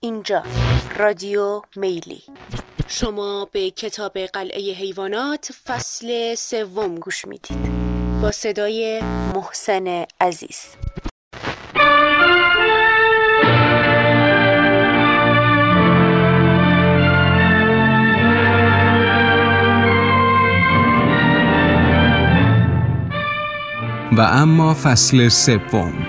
اینجا. رادیو میلی. شما به کتاب قلعه حیوانات فصل سوم گوش می‌دید. با صدای محسن عزیز. و اما فصل سوم.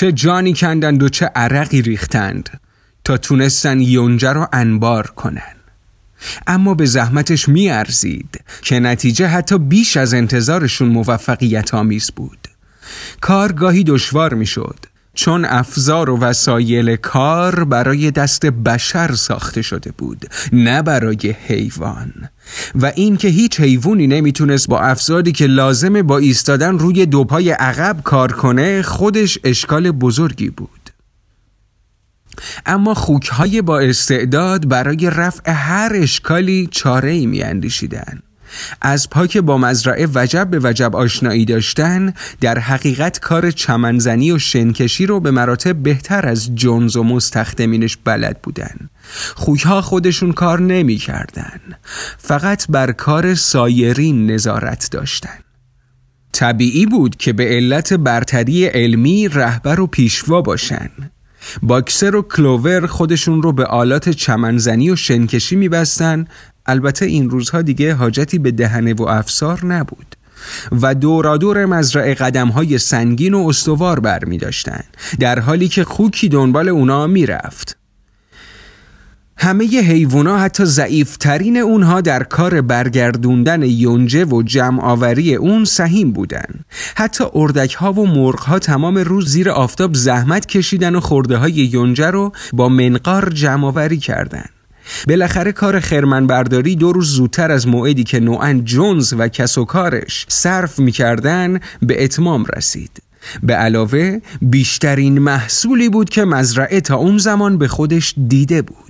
چه جانی کندند و چه عرقی ریختند تا تونستن یونجه رو انبار کنن. اما به زحمتش میارزید که نتیجه حتی بیش از انتظارشون موفقیت آمیز بود. کار گاهی دشوار می‌شد. چون افزار و وسایل کار برای دست بشر ساخته شده بود نه برای حیوان. و این که هیچ حیوانی نمی‌تونست با افزاری که لازمه با ایستادن روی دو پای عقب کار کنه خودش اشکال بزرگی بود. اما خوکهای با استعداد برای رفع هر اشکالی چاره ای می از پاک با مزرعه وجب به وجب آشنایی داشتن در حقیقت کار چمنزنی و شنکشی رو به مراتب بهتر از جونز و مستخدمینش بلد بودن. خویها خودشون کار نمی کردن. فقط بر کار سایرین نظارت داشتن. طبیعی بود که به علت برتری علمی رهبر و پیشوا باشن. باکسر و کلوور خودشون رو به آلات چمنزنی و شنکشی میبستن البته این روزها دیگه حاجتی به دهنه و افسار نبود و دورادور مزرعه قدم های سنگین و استوار بر می داشتن در حالی که خوکی دنبال اونا می رفت. همه حیوونا حتی ضعیفترین اونها در کار برگردوندن یونجه و جمع آوری اون سهیم بودن. حتی اردک ها و مرغ ها تمام روز زیر آفتاب زحمت کشیدن و خورده های یونجه رو با منقار جمع آوری کردن. بالاخره کار خرمن برداری دو روز زودتر از موعدی که نوعا جونز و کس و کارش صرف می‌کردن به اتمام رسید. به علاوه بیشترین محصولی بود که مزرعه تا اون زمان به خودش دیده بود.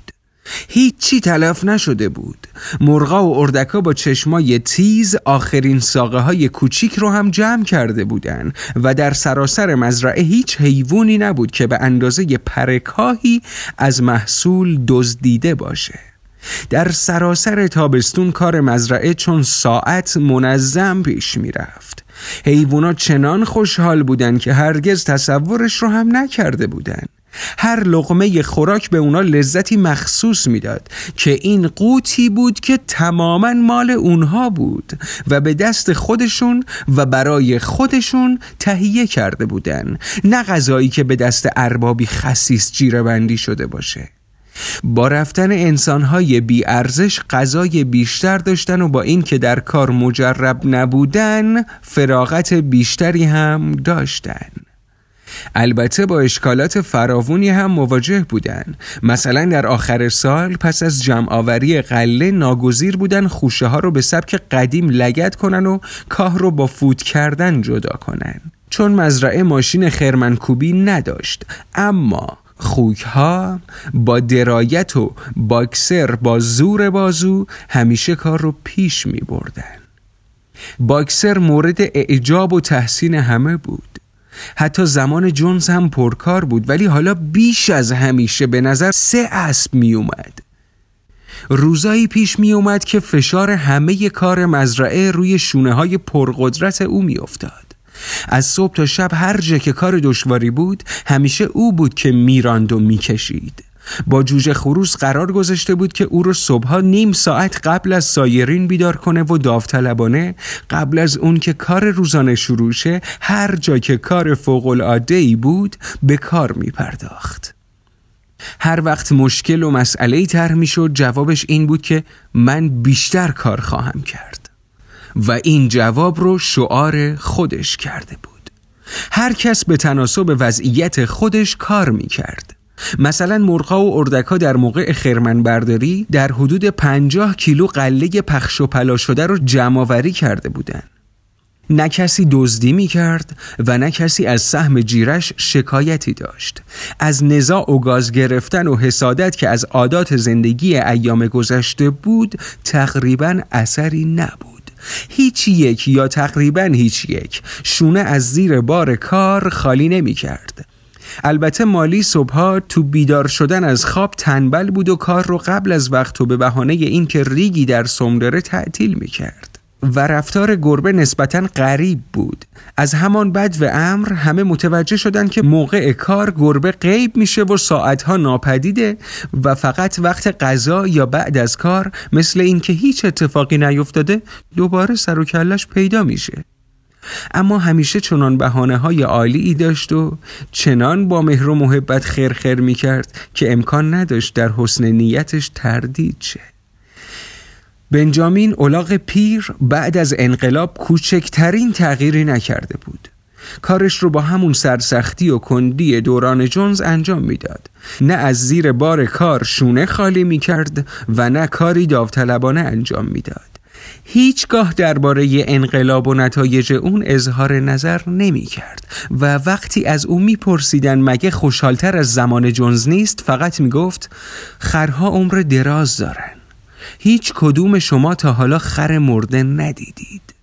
هیچی تلف نشده بود. مرغا و اردکا با چشمای تیز آخرین ساقه های کوچیک رو هم جمع کرده بودن و در سراسر مزرعه هیچ حیوانی نبود که به اندازه پرکاهی از محصول دزدیده باشه. در سراسر تابستون کار مزرعه چون ساعت منظم پیش می‌رفت. حیوونا چنان خوشحال بودن که هرگز تصورش رو هم نکرده بودن. هر لغمه خوراک به اونا لذتی مخصوص می‌داد که این قوتی بود که تماما مال اونها بود و به دست خودشون و برای خودشون تهیه کرده بودن نه غذایی که به دست اربابی خسیس جیره بندی شده باشه. با رفتن انسانهای بی ارزش غذای بیشتر داشتن و با این که در کار مجرب نبودن فراغت بیشتری هم داشتن. البته با اشکالات فراوونی هم مواجه بودند. مثلا در آخر سال پس از جمعآوری قله ناگزیر بودن خوشه ها رو به سبک قدیم لگت کنن و کاه رو با فوت کردن جدا کنن. چون مزرعه ماشین خرمنکوبی نداشت. اما خوک ها با درایت و باکسر با زور بازو همیشه کار رو پیش می بردن باکسر مورد اعجاب و تحسین همه بود. حتی زمان جونز هم پرکار بود ولی حالا بیش از همیشه به نظر سه اسب می اومد روزایی پیش می اومد که فشار همه کار مزرعه روی شونه های پرقدرت او می افتاد. از صبح تا شب هر جا که کار دشواری بود همیشه او بود که میراند و می‌کشید با جوجه خروس قرار گذاشته بود که او رو صبحها نیم ساعت قبل از سایرین بیدار کنه و داوطلبانه قبل از اون که کار روزانه شروع شه هر جا که کار فوق العاده ای بود به کار می پرداخت. هر وقت مشکل و مسئله تر می شد جوابش این بود که من بیشتر کار خواهم کرد. و این جواب رو شعار خودش کرده بود. هر کس به تناسب وضعیت خودش کار می کرد مثلا مرغا و اردکا در موقع خرمن برداری در حدود پنجاه کیلو قله پخش و پلا شده رو جمعآوری کرده بودند. نه کسی دزدی می کرد و نه کسی از سهم جیرش شکایتی داشت. از نزاع و گاز گرفتن و حسادت که از عادات زندگی ایام گذشته بود تقریبا اثری نبود. هیچ یک یا تقریبا هیچ یک شونه از زیر بار کار خالی نمی کرد البته مالی صبحها تو بیدار شدن از خواب تنبل بود و کار رو قبل از وقت و به بهانه اینکه ریگی در سم داره تعطیل می کرد و رفتار گربه نسبتا غریب بود. از همان بد و امر همه متوجه شدن که موقع کار گربه غیب میشه و ساعتها ناپدیده و فقط وقت غذا یا بعد از کار مثل اینکه هیچ اتفاقی نیفتاده دوباره سر و کلش پیدا میشه. اما همیشه چنان بهانه های عالی داشت و چنان با مهر و محبت خیر می کرد که امکان نداشت در حسن نیتش تردید شه. بنجامین اولاغ پیر بعد از انقلاب کوچکترین تغییری نکرده بود. کارش رو با همون سرسختی و کندی دوران جونز انجام می‌داد. نه از زیر بار کار شونه خالی می کرد و نه کاری داوطلبانه انجام می‌داد. هیچگاه درباره انقلاب و نتایج اون اظهار نظر نمی کرد و وقتی از او میپرسیدن مگه خوشحالتر از زمان جونز نیست فقط می گفت خرها عمر دراز دارن. هیچ کدوم شما تا حالا خر مرده ندیدید.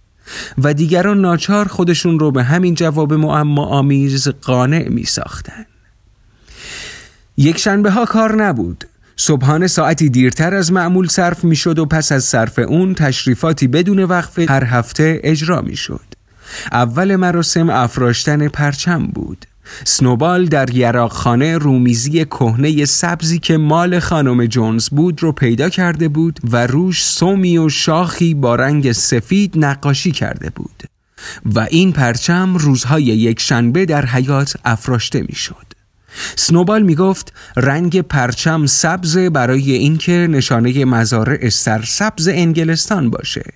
و دیگران ناچار خودشون رو به همین جواب معما آمیز قانع می ساختن. یک شنبه ها کار نبود. صبحانه ساعتی دیرتر از معمول صرف می شد و پس از صرف اون تشریفاتی بدون وقفه هر هفته اجرا می شد. اول مراسم افراشتن پرچم بود. سنوبال در یراقخانه رومیزی کهنه سبزی که مال خانم جونز بود رو پیدا کرده بود و روش سومی و شاخی با رنگ سفید نقاشی کرده بود و این پرچم روزهای یک شنبه در حیات افراشته می شد. سنوبال می گفت رنگ پرچم سبز برای اینکه نشانه مزارع سرسبز انگلستان باشه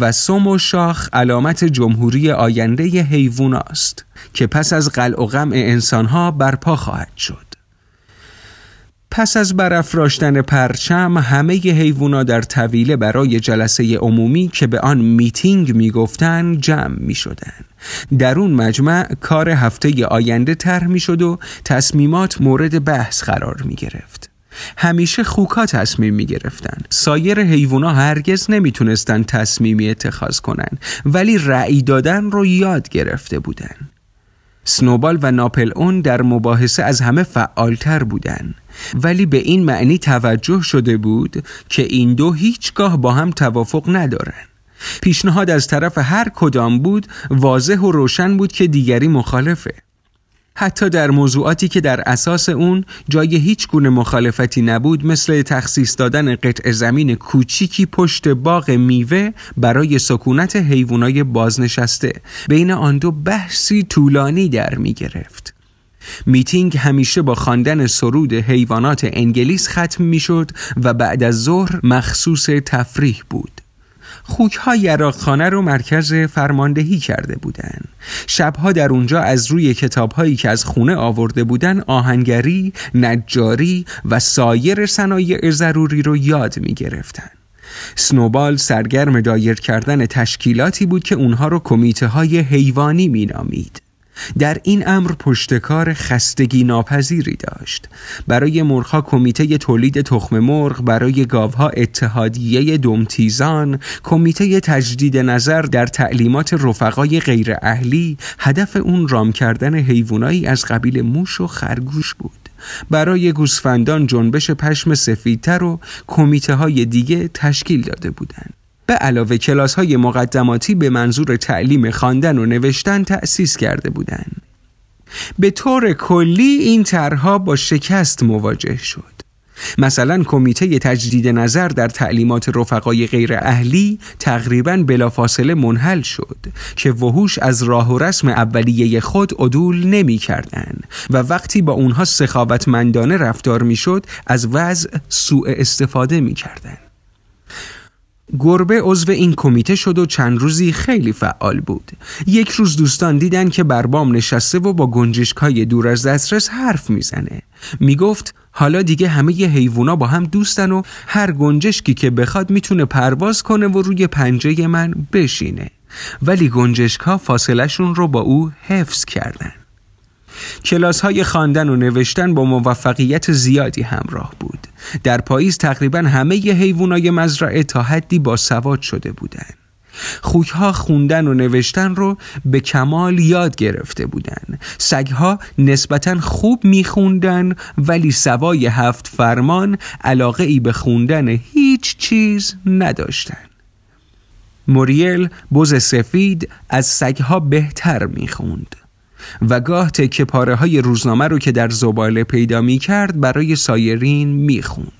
و سم و شاخ علامت جمهوری آینده حیوان است که پس از قلع و غم انسانها برپا خواهد شد. پس از برافراشتن پرچم همه حیوونا در طویله برای جلسه عمومی که به آن میتینگ می‌گفتند جمع می شدن. در اون مجمع کار هفته آینده طرح می شد و تصمیمات مورد بحث قرار می گرفت. همیشه خوکا تصمیم می گرفتن. سایر حیوونا هرگز نمی‌تونستن تصمیمی اتخاذ کنن ولی رأی دادن رو یاد گرفته بودن. سنوبال و ناپل اون در مباحثه از همه فعالتر بودن. ولی به این معنی توجه شده بود که این دو هیچگاه با هم توافق ندارن. پیشنهاد از طرف هر کدام بود واضح و روشن بود که دیگری مخالفه. حتی در موضوعاتی که در اساس اون جای هیچ گونه مخالفتی نبود مثل تخصیص دادن قطع زمین کوچیکی پشت باغ میوه برای سکونت حیوانای بازنشسته بین آن دو بحثی طولانی در می گرفت. میتینگ همیشه با خواندن سرود حیوانات انگلیس ختم می‌شد و بعد از ظهر مخصوص تفریح بود. خوک ها یراقخانه رو مرکز فرماندهی کرده بودند. شبها در اونجا از روی کتاب هایی که از خونه آورده بودن آهنگری، نجاری و سایر صنایع ضروری رو یاد می گرفتن. سنوبال سرگرم دایر کردن تشکیلاتی بود که اونها رو کمیته های حیوانی می نامید. در این امر پشتکار خستگی ناپذیری داشت. برای مرغها کمیته تولید تخم مرغ برای گاوها اتحادیه دمتیزان کمیته تجدید نظر در تعلیمات رفقای غیر اهلی هدف اون رام کردن حیوانایی از قبیل موش و خرگوش بود. برای گوسفندان جنبش پشم سفیدتر و کمیته های دیگه تشکیل داده بودند. به علاوه کلاس های مقدماتی به منظور تعلیم خواندن و نوشتن تأسیس کرده بودند. به طور کلی این طرحها با شکست مواجه شد. مثلا کمیته تجدید نظر در تعلیمات رفقای غیر اهلی تقریبا بلافاصله منحل شد که وحوش از راه و رسم اولیه خود عدول نمی کردن و وقتی با اونها سخاوتمندانه رفتار می شد از وضع سوء استفاده می کردن. گربه عضو این کمیته شد و چند روزی خیلی فعال بود. یک روز دوستان دیدن که بر بام نشسته و با گنجشکای دور از دسترس حرف می‌زنه. می‌گفت حالا دیگه همه ی حیوونا با هم دوستن و هر گنجشکی که بخواد می‌تونه پرواز کنه و روی پنجه من بشینه. ولی گنجشک ها فاصلشون رو با او حفظ کردن. کلاس های خواندن و نوشتن با موفقیت زیادی همراه بود. در پاییز تقریبا همه ی حیوانای مزرعه تا حدی با سواد شده بودند. خوکها خوندن و نوشتن رو به کمال یاد گرفته بودن سگها نسبتا خوب میخوندن ولی سوای هفت فرمان علاقه ای به خوندن هیچ چیز نداشتن موریل بز سفید از سگها بهتر می‌خوند. و گاه تکه پاره های روزنامه رو که در زباله پیدا می کرد برای سایرین می خوند.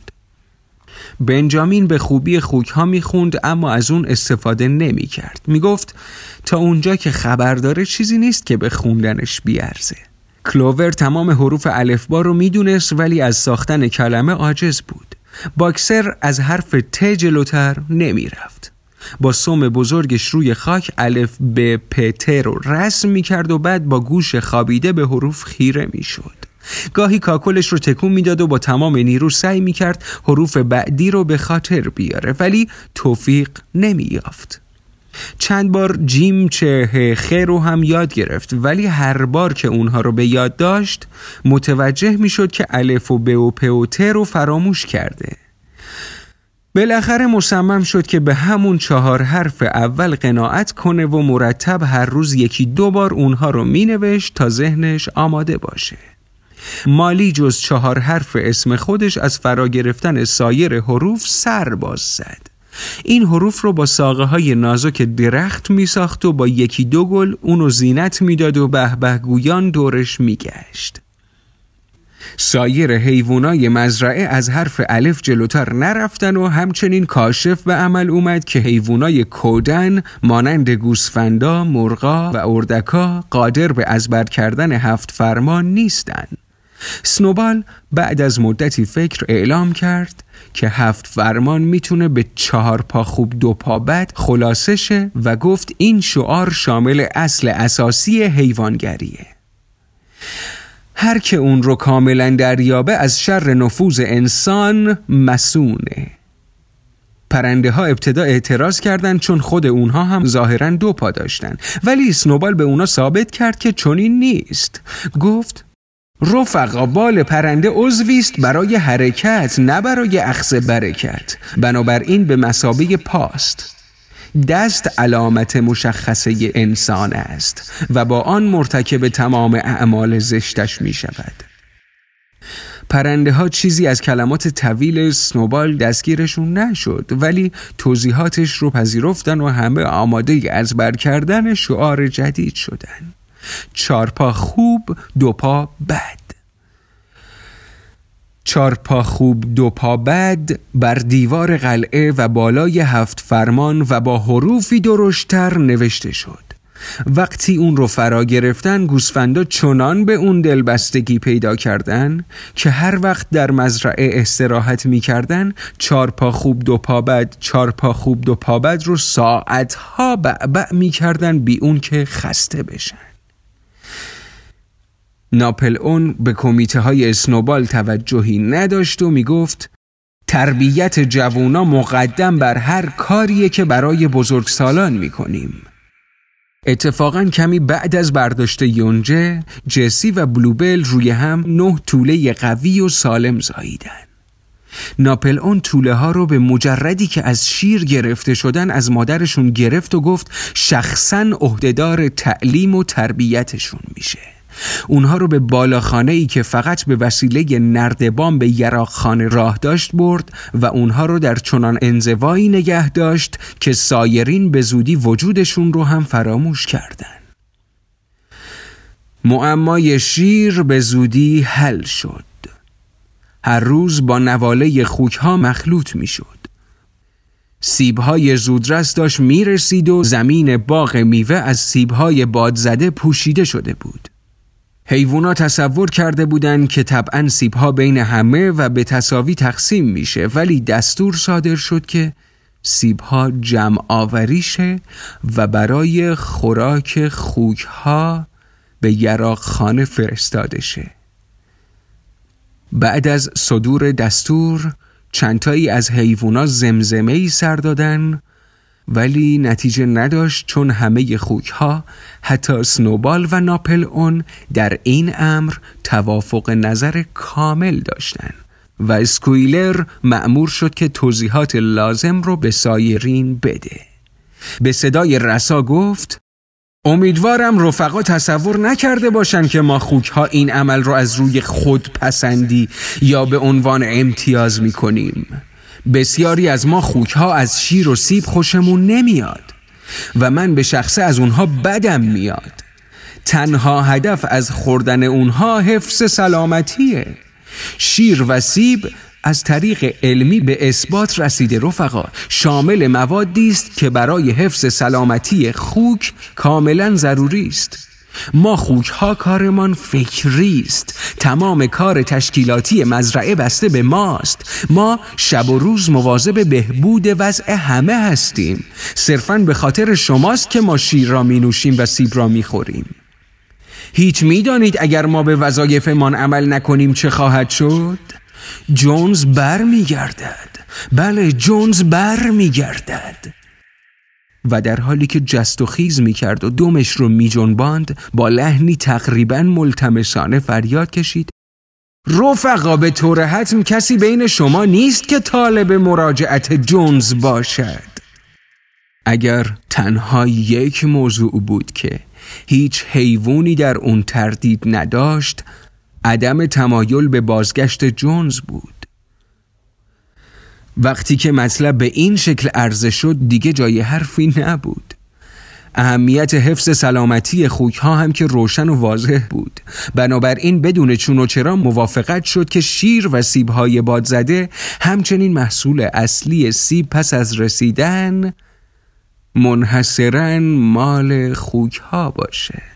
بنجامین به خوبی خوک ها می خوند اما از اون استفاده نمی کرد. می گفت تا اونجا که خبر داره چیزی نیست که به خوندنش بیارزه. کلوور تمام حروف الفبا رو می‌دونست ولی از ساختن کلمه عاجز بود. باکسر از حرف ت جلوتر نمی رفت. با سوم بزرگش روی خاک الف به پ رو رسم می کرد و بعد با گوش خابیده به حروف خیره می شد. گاهی کاکلش رو تکون می‌داد و با تمام نیرو سعی می کرد حروف بعدی رو به خاطر بیاره ولی توفیق نمی یافت. چند بار جیم چه خیر رو هم یاد گرفت ولی هر بار که اونها رو به یاد داشت متوجه می شد که الف و ب و پ و ت رو فراموش کرده بالاخره مصمم شد که به همون چهار حرف اول قناعت کنه و مرتب هر روز یکی دو بار اونها رو مینوشت تا ذهنش آماده باشه. مالی جز چهار حرف اسم خودش از فرا گرفتن سایر حروف سر باز زد. این حروف رو با ساقه های نازک درخت می ساخت و با یکی دو گل اونو زینت می‌داد و به گویان دورش میگشت. سایر حیوانای مزرعه از حرف الف جلوتر نرفتن و همچنین کاشف به عمل اومد که حیوانای کودن مانند گوسفندا، مرغا و اردکا قادر به ازبر کردن هفت فرمان نیستند. سنوبال بعد از مدتی فکر اعلام کرد که هفت فرمان می‌تونه به چهار پا خوب دو پا بد خلاصه شه و گفت این شعار شامل اصل اساسی حیوانگریه هر که اون رو کاملا دریابه از شر نفوذ انسان مسونه. پرنده ها ابتدا اعتراض کردند چون خود اونها هم ظاهرا دو پا داشتن ولی سنوبال به اونا ثابت کرد که چنین نیست. گفت رفقا بال پرنده عضوی برای حرکت نه برای اخذ برکت. بنابراین به مسابه پاست. دست علامت مشخصه انسان است و با آن مرتکب تمام اعمال زشتش می شود. پرنده ها چیزی از کلمات طویل سنوبال دستگیرشون نشد ولی توضیحاتش رو پذیرفتن و همه آماده از بر کردن شعار جدید شدن. چارپا خوب دو پا بد. چار پا خوب دو پا بد بر دیوار قلعه و بالای هفت فرمان و با حروفی درشتر نوشته شد. وقتی اون رو فرا گرفتن گوسفندا چنان به اون دلبستگی پیدا کردن که هر وقت در مزرعه استراحت می‌کردن چار پا خوب دو پا بد چار پا خوب دو پا بد رو ساعتها بعبع می‌کردن بی اون که خسته بشن. ناپل اون به کمیته های اسنوبال توجهی نداشت و می‌گفت تربیت جوونا مقدم بر هر کاریه که برای بزرگسالان می‌کنیم. اتفاقا کمی بعد از برداشت یونجه جسی و بلوبل روی هم نه طوله قوی و سالم زاییدن. ناپل اون طوله ها رو به مجردی که از شیر گرفته شدن از مادرشون گرفت و گفت شخصا عهدهدار تعلیم و تربیتشون میشه. اونها رو به بالاخانه ای که فقط به وسیله نردبان به یراقخانه راه داشت برد و اونها رو در چنان انزوایی نگه داشت که سایرین به زودی وجودشون رو هم فراموش کردن معمای شیر به زودی حل شد هر روز با نواله خوک ها مخلوط می شد. سیبهای زودرس داشت می رسید و زمین باغ میوه از سیبهای بادزده پوشیده شده بود. حیوونا تصور کرده بودند که طبعا سیبها بین همه و به تصاوی تقسیم میشه ولی دستور صادر شد که سیبها جمع آوریشه و برای خوراک خوکها به یراق خانه فرستاده شه. بعد از صدور دستور چندتایی از حیوونا زمزمه ای سر دادن ولی نتیجه نداشت چون همه خوک ها حتی سنوبال و ناپل اون در این امر توافق نظر کامل داشتند و اسکویلر معمور شد که توضیحات لازم رو به سایرین بده. به صدای رسا گفت امیدوارم رفقا تصور نکرده باشن که ما خوک ها این عمل رو از روی خود پسندی یا به عنوان امتیاز می‌کنیم. بسیاری از ما خوک ها از شیر و سیب خوشمون نمیاد و من به شخصه از اونها بدم میاد. تنها هدف از خوردن اونها حفظ سلامتیه. شیر و سیب از طریق علمی به اثبات رسیده رفقا. شامل موادی است که برای حفظ سلامتی خوک کاملا ضروری است. ما خوک ها کارمان فکری است. تمام کار تشکیلاتی مزرعه بسته به ماست. ما شب و روز مواظب بهبود وضع همه هستیم. صرفا به خاطر شماست که ما شیر را می نوشیم و سیب را می خوریم هیچ می‌دانید اگر ما به وظایفمان عمل نکنیم چه خواهد شد؟ جونز بر می گردد بله جونز بر می گردد و در حالی که جست و خیز می کرد و دومش رو می جنباند با لحنی تقریبا ملتمسانه فریاد کشید. رفقا به طور حتم کسی بین شما نیست که طالب مراجعت جونز باشد. اگر تنها یک موضوع بود که هیچ حیوانی در اون تردید نداشت عدم تمایل به بازگشت جونز بود. وقتی که مطلب به این شکل عرضه شد دیگه جای حرفی نبود. اهمیت حفظ سلامتی خوک ها هم که روشن و واضح بود. بنابراین بدون چون و چرا موافقت شد که شیر و سیب های بادزده همچنین محصول اصلی سیب پس از رسیدن منحصرا مال خوک ها باشه.